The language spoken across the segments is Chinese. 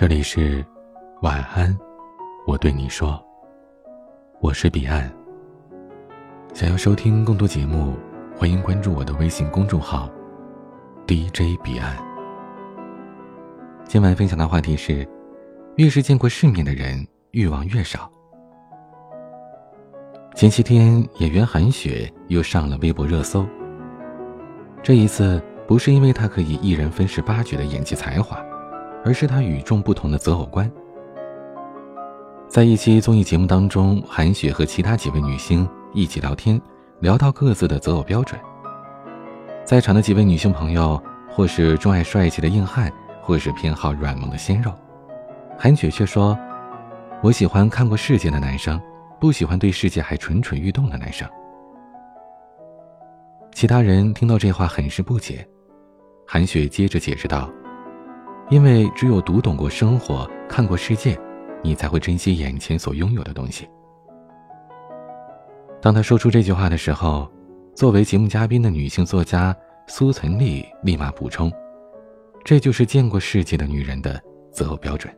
这里是晚安，我对你说，我是彼岸。想要收听更多节目，欢迎关注我的微信公众号 DJ 彼岸。今晚分享的话题是：越是见过世面的人，欲望越少。前些天，演员韩雪又上了微博热搜。这一次，不是因为她可以一人分饰八角的演技才华，而是她与众不同的择偶观。在一期综艺节目当中，韩雪和其他几位女星一起聊天，聊到各自的择偶标准。在场的几位女性朋友，或是钟爱帅气的硬汉，或是偏好软萌的鲜肉，韩雪却说：“我喜欢看过世界的男生，不喜欢对世界还蠢蠢欲动的男生。”其他人听到这话很是不解，韩雪接着解释道：“因为只有读懂过生活，看过世界，你才会珍惜眼前所拥有的东西。”当他说出这句话的时候，作为节目嘉宾的女性作家苏岑丽立马补充：“这就是见过世界的女人的择偶标准。”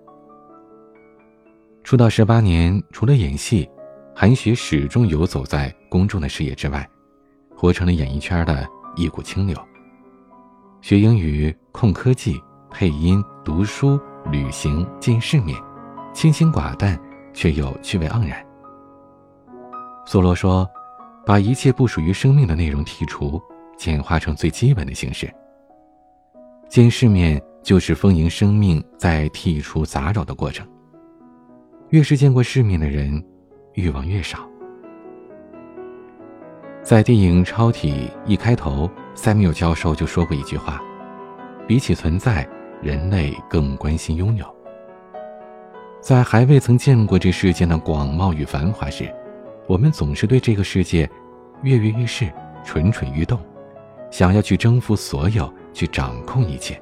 出道十八年，除了演戏，韩雪始终游走在公众的视野之外。活成了演艺圈的一股清流。学英语、控科技、配音、读书、旅行、见世面，清新寡淡，却又趣味盎然。梭罗说：“把一切不属于生命的内容剔除，简化成最基本的形式。见世面就是丰盈生命在剔除杂扰的过程。越是见过世面的人，欲望越少。”在电影《超体》一开头，塞缪尔教授就说过一句话：“比起存在，人类更关心拥有。”在还未曾见过这世间的广袤与繁华时，我们总是对这个世界跃跃欲试、蠢蠢欲动，想要去征服所有，去掌控一切。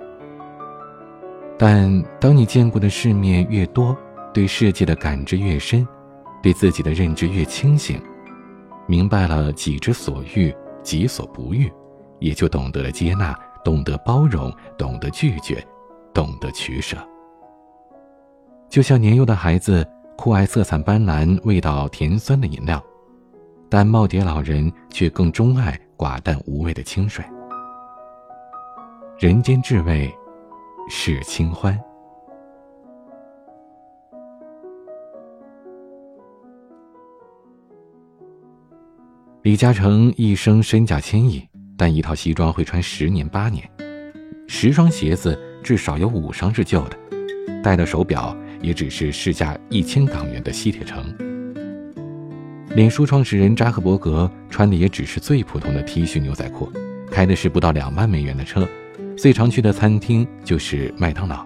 但当你见过的世面越多，对世界的感知越深，对自己的认知越清醒。明白了己之所欲，己所不欲，也就懂得了接纳，懂得包容，懂得拒绝，懂得取舍。就像年幼的孩子酷爱色彩斑斓、味道甜酸的饮料，但耄耋老人却更钟爱寡淡无味的清水。人间至味，是清欢。李嘉诚一生身价千亿，但一套西装会穿十年八年，十双鞋子至少有五双是旧的，戴的手表也只是市价一千港元的西铁城。脸书创始人扎克伯格穿的也只是最普通的 T 恤牛仔裤，开的是不到两万美元的车，最常去的餐厅就是麦当劳。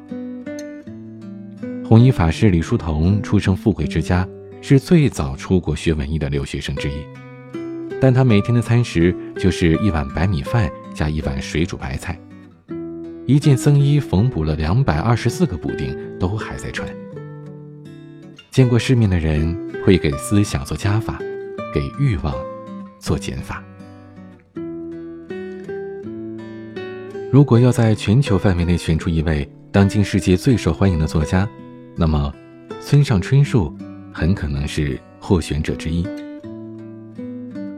红衣法师李叔同出生富贵之家，是最早出国学文艺的留学生之一。但他每天的餐食就是一碗白米饭加一碗水煮白菜，一件僧衣缝补了两百二十四个补丁都还在穿。见过世面的人会给思想做加法，给欲望做减法。如果要在全球范围内选出一位当今世界最受欢迎的作家，那么村上春树很可能是候选者之一。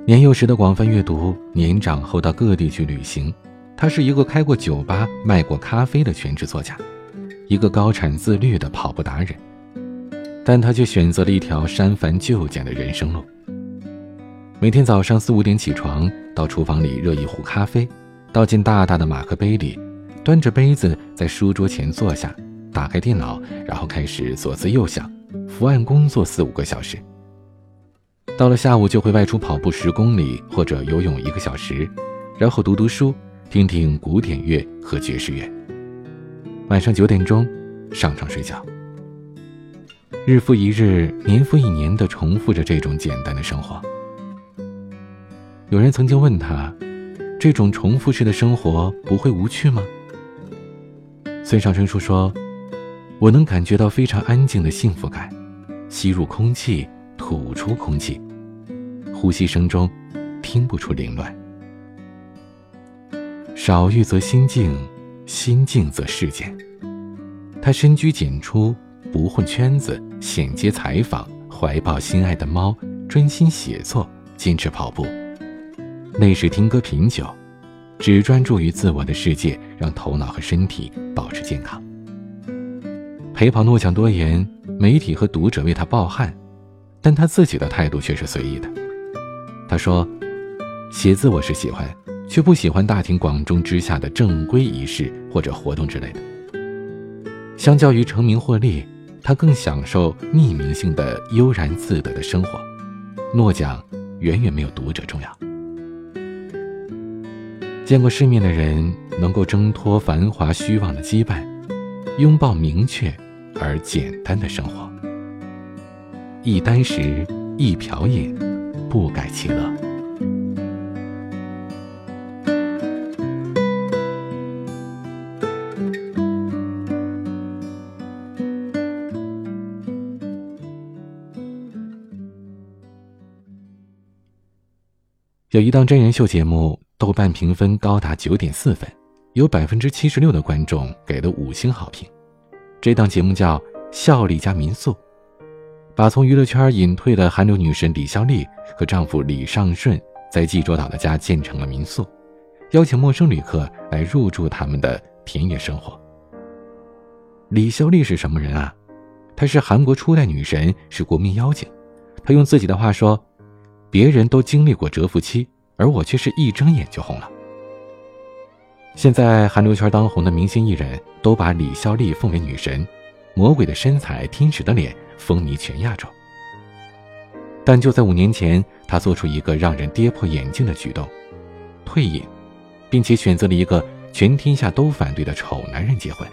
年幼时的广泛阅读，年长后到各地去旅行，他是一个开过酒吧、卖过咖啡的全职作家，一个高产自律的跑步达人，但他却选择了一条删繁就简的人生路。每天早上四五点起床，到厨房里热一壶咖啡，倒进大大的马克杯里，端着杯子在书桌前坐下，打开电脑，然后开始左思右想，伏案工作四五个小时。到了下午就会外出跑步十公里或者游泳一个小时，然后读读书，听听古典乐和爵士乐。晚上九点钟上床睡觉。日复一日，年复一年的重复着这种简单的生活。有人曾经问他：“这种重复式的生活不会无趣吗？”孙尚春树说：“我能感觉到非常安静的幸福感，吸入空气，吐出空气。”呼吸声中，听不出凌乱。少欲则心静，心静则事简。他深居简出，不混圈子，险接采访，怀抱心爱的猫，专心写作，坚持跑步。那时听歌品酒，只专注于自我的世界，让头脑和身体保持健康。陪跑诺奖多言，媒体和读者为他抱憾，但他自己的态度却是随意的。他说：“写字我是喜欢，却不喜欢大庭广众之下的正规仪式或者活动之类的。相较于成名获利，他更享受匿名性的悠然自得的生活。诺奖远远没有读者重要。见过世面的人能够挣脱繁华虚妄的羁绊，拥抱明确而简单的生活。一箪食，一瓢饮。”不改其乐。有一档真人秀节目，豆瓣评分高达九点四分，有百分之七十六的观众给了五星好评。这档节目叫《孝利家民宿》。把从娱乐圈隐退的韩流女神李孝利和丈夫李尚顺在济州岛的家建成了民宿，邀请陌生旅客来入住他们的田园生活。李孝利是什么人啊？她是韩国初代女神，是国民妖精。她用自己的话说：“别人都经历过蛰伏期，而我却是一睁眼就红了。”现在韩流圈当红的明星艺人都把李孝利奉为女神，魔鬼的身材，天使的脸。风靡全亚洲，但就在五年前，他做出一个让人跌破眼镜的举动，退隐，并且选择了一个全天下都反对的丑男人结婚。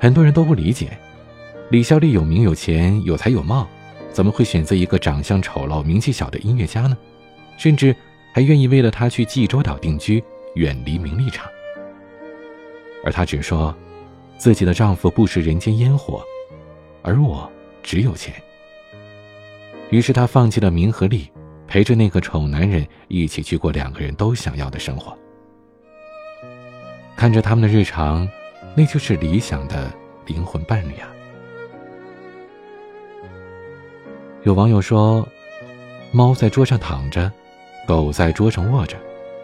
很多人都不理解，李孝利有名有钱有才有貌，怎么会选择一个长相丑陋、名气小的音乐家呢？甚至还愿意为了他去济州岛定居，远离名利场。而她只说，自己的丈夫不食人间烟火。而我只有钱。于是她放弃了名和利，陪着那个丑男人一起去过两个人都想要的生活。看着他们的日常，那就是理想的灵魂伴侣啊。有网友说：“猫在桌上躺着，狗在桌上卧着，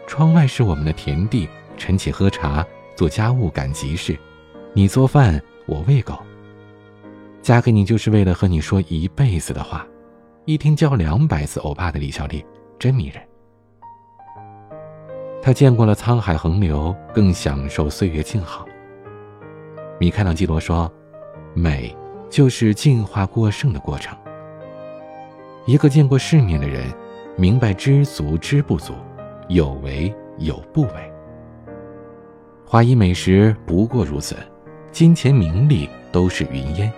窗外是我们的田地，晨起喝茶，做家务赶集市，你做饭，我喂狗。”嫁给你就是为了和你说一辈子的话，一天叫两百次欧巴的李孝利真迷人。他见过了沧海横流，更享受岁月静好。米开朗基罗说：“美就是进化过剩的过程。”一个见过世面的人，明白知足知不足，有为有不为。华衣美食不过如此，金钱名利都是云烟。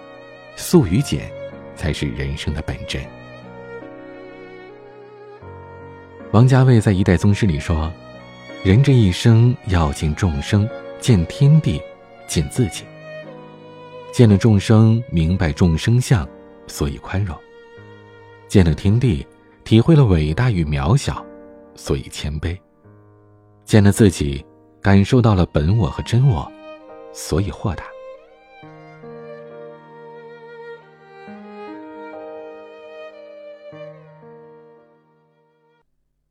素与简，才是人生的本真。王家卫在《一代宗师》里说：“人这一生要见众生，见天地，见自己。见了众生，明白众生相，所以宽容；见了天地，体会了伟大与渺小，所以谦卑；见了自己，感受到了本我和真我，所以豁达。”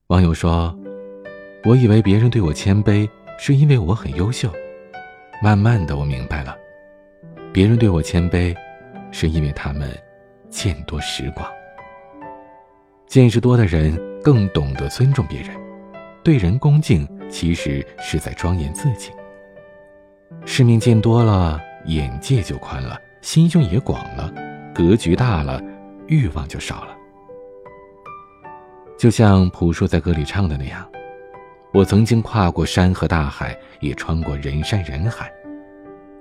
网友说：“我以为别人对我谦卑，是因为我很优秀。慢慢的，我明白了，别人对我谦卑，是因为他们见多识广。见识多的人更懂得尊重别人，对人恭敬，其实是在庄严自己。世面见多了，眼界就宽了，心胸也广了，格局大了，欲望就少了。”就像朴树在歌里唱的那样，我曾经跨过山和大海，也穿过人山人海。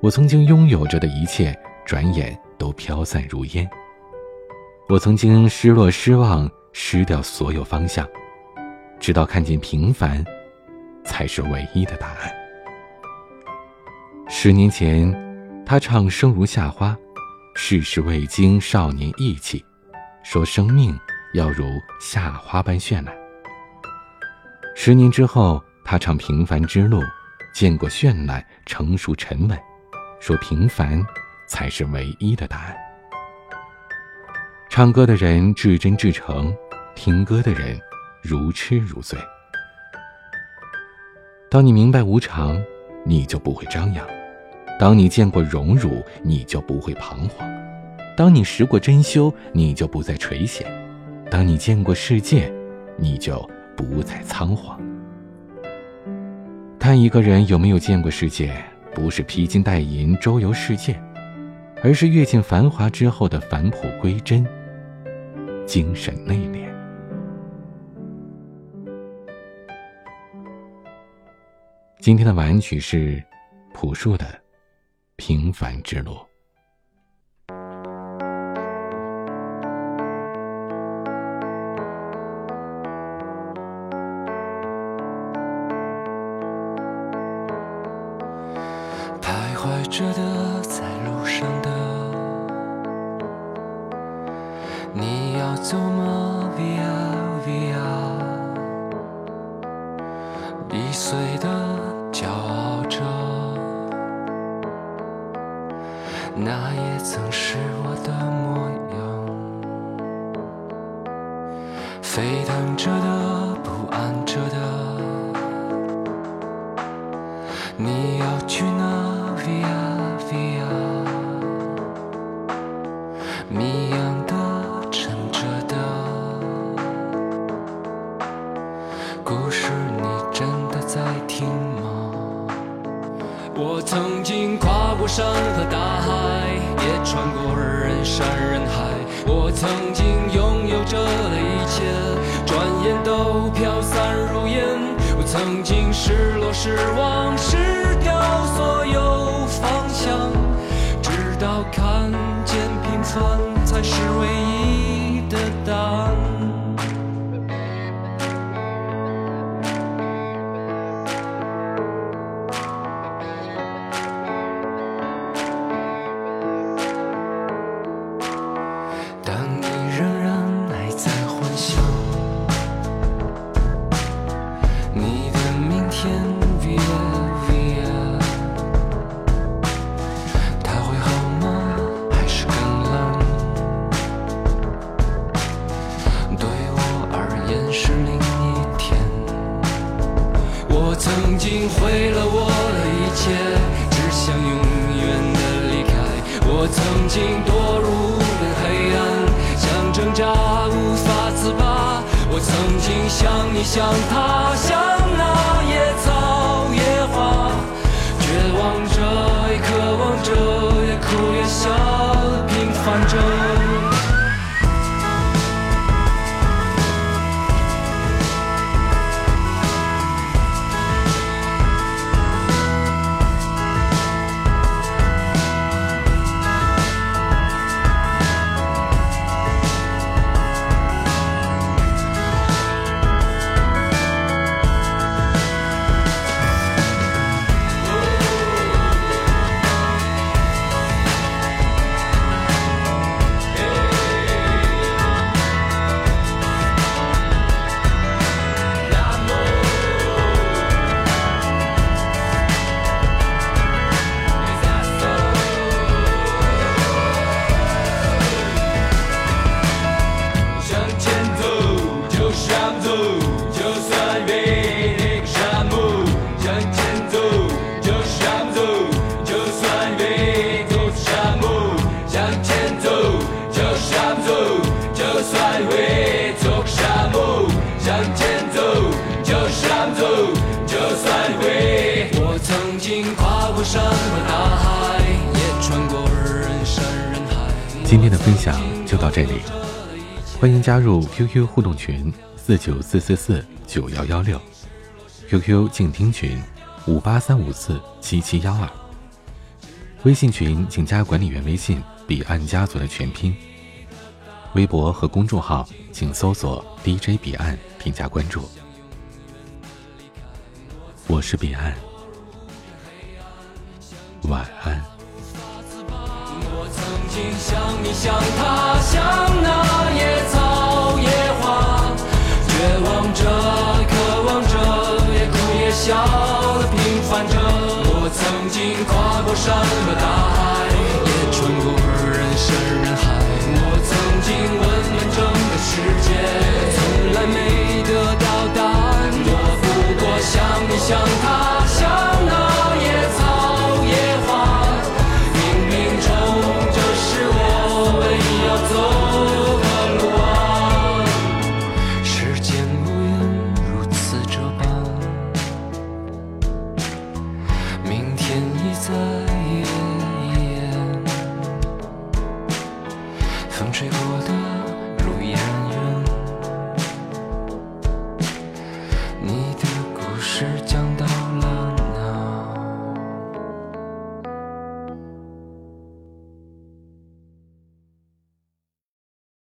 我曾经拥有着的一切，转眼都飘散如烟。我曾经失落、失望、失掉所有方向，直到看见平凡，才是唯一的答案。十年前，他唱《生如夏花》，世事未经少年意气，说生命。要如夏花般绚烂。十年之后，他唱《平凡之路》，见过绚烂，成熟沉稳，说平凡才是唯一的答案。唱歌的人至真至诚，听歌的人如痴如醉。当你明白无常，你就不会张扬；当你见过荣辱，你就不会彷徨；当你识过珍馐，你就不再垂涎；当你见过世界，你就不再仓皇。看一个人有没有见过世界，不是披金戴银周游世界，而是阅尽繁华之后的返璞归真，精神内敛。今天的晚安曲是朴树的《平凡之路》。徘徊着的，着的，失落、失望、失掉所有方向，直到看见平凡才是唯一。我曾经像你像他，像那野草野花，绝望着也渴望着，也哭也笑，平凡着。今天的分享就到这里，欢迎加入 QQ 互动群。四九四四四九幺幺六，QQ 静听群五八三五四七七幺二，微信群请加管理员微信彼岸家族的全拼，微博和公众号请搜索 DJ 彼岸添加关注，我是彼岸。晚安。我曾经像你，像他，像那笑的平凡着。我曾经跨过山和大海也穿过人山人海。我曾经问遍整个世界从来没得到答案。我不过像你像他像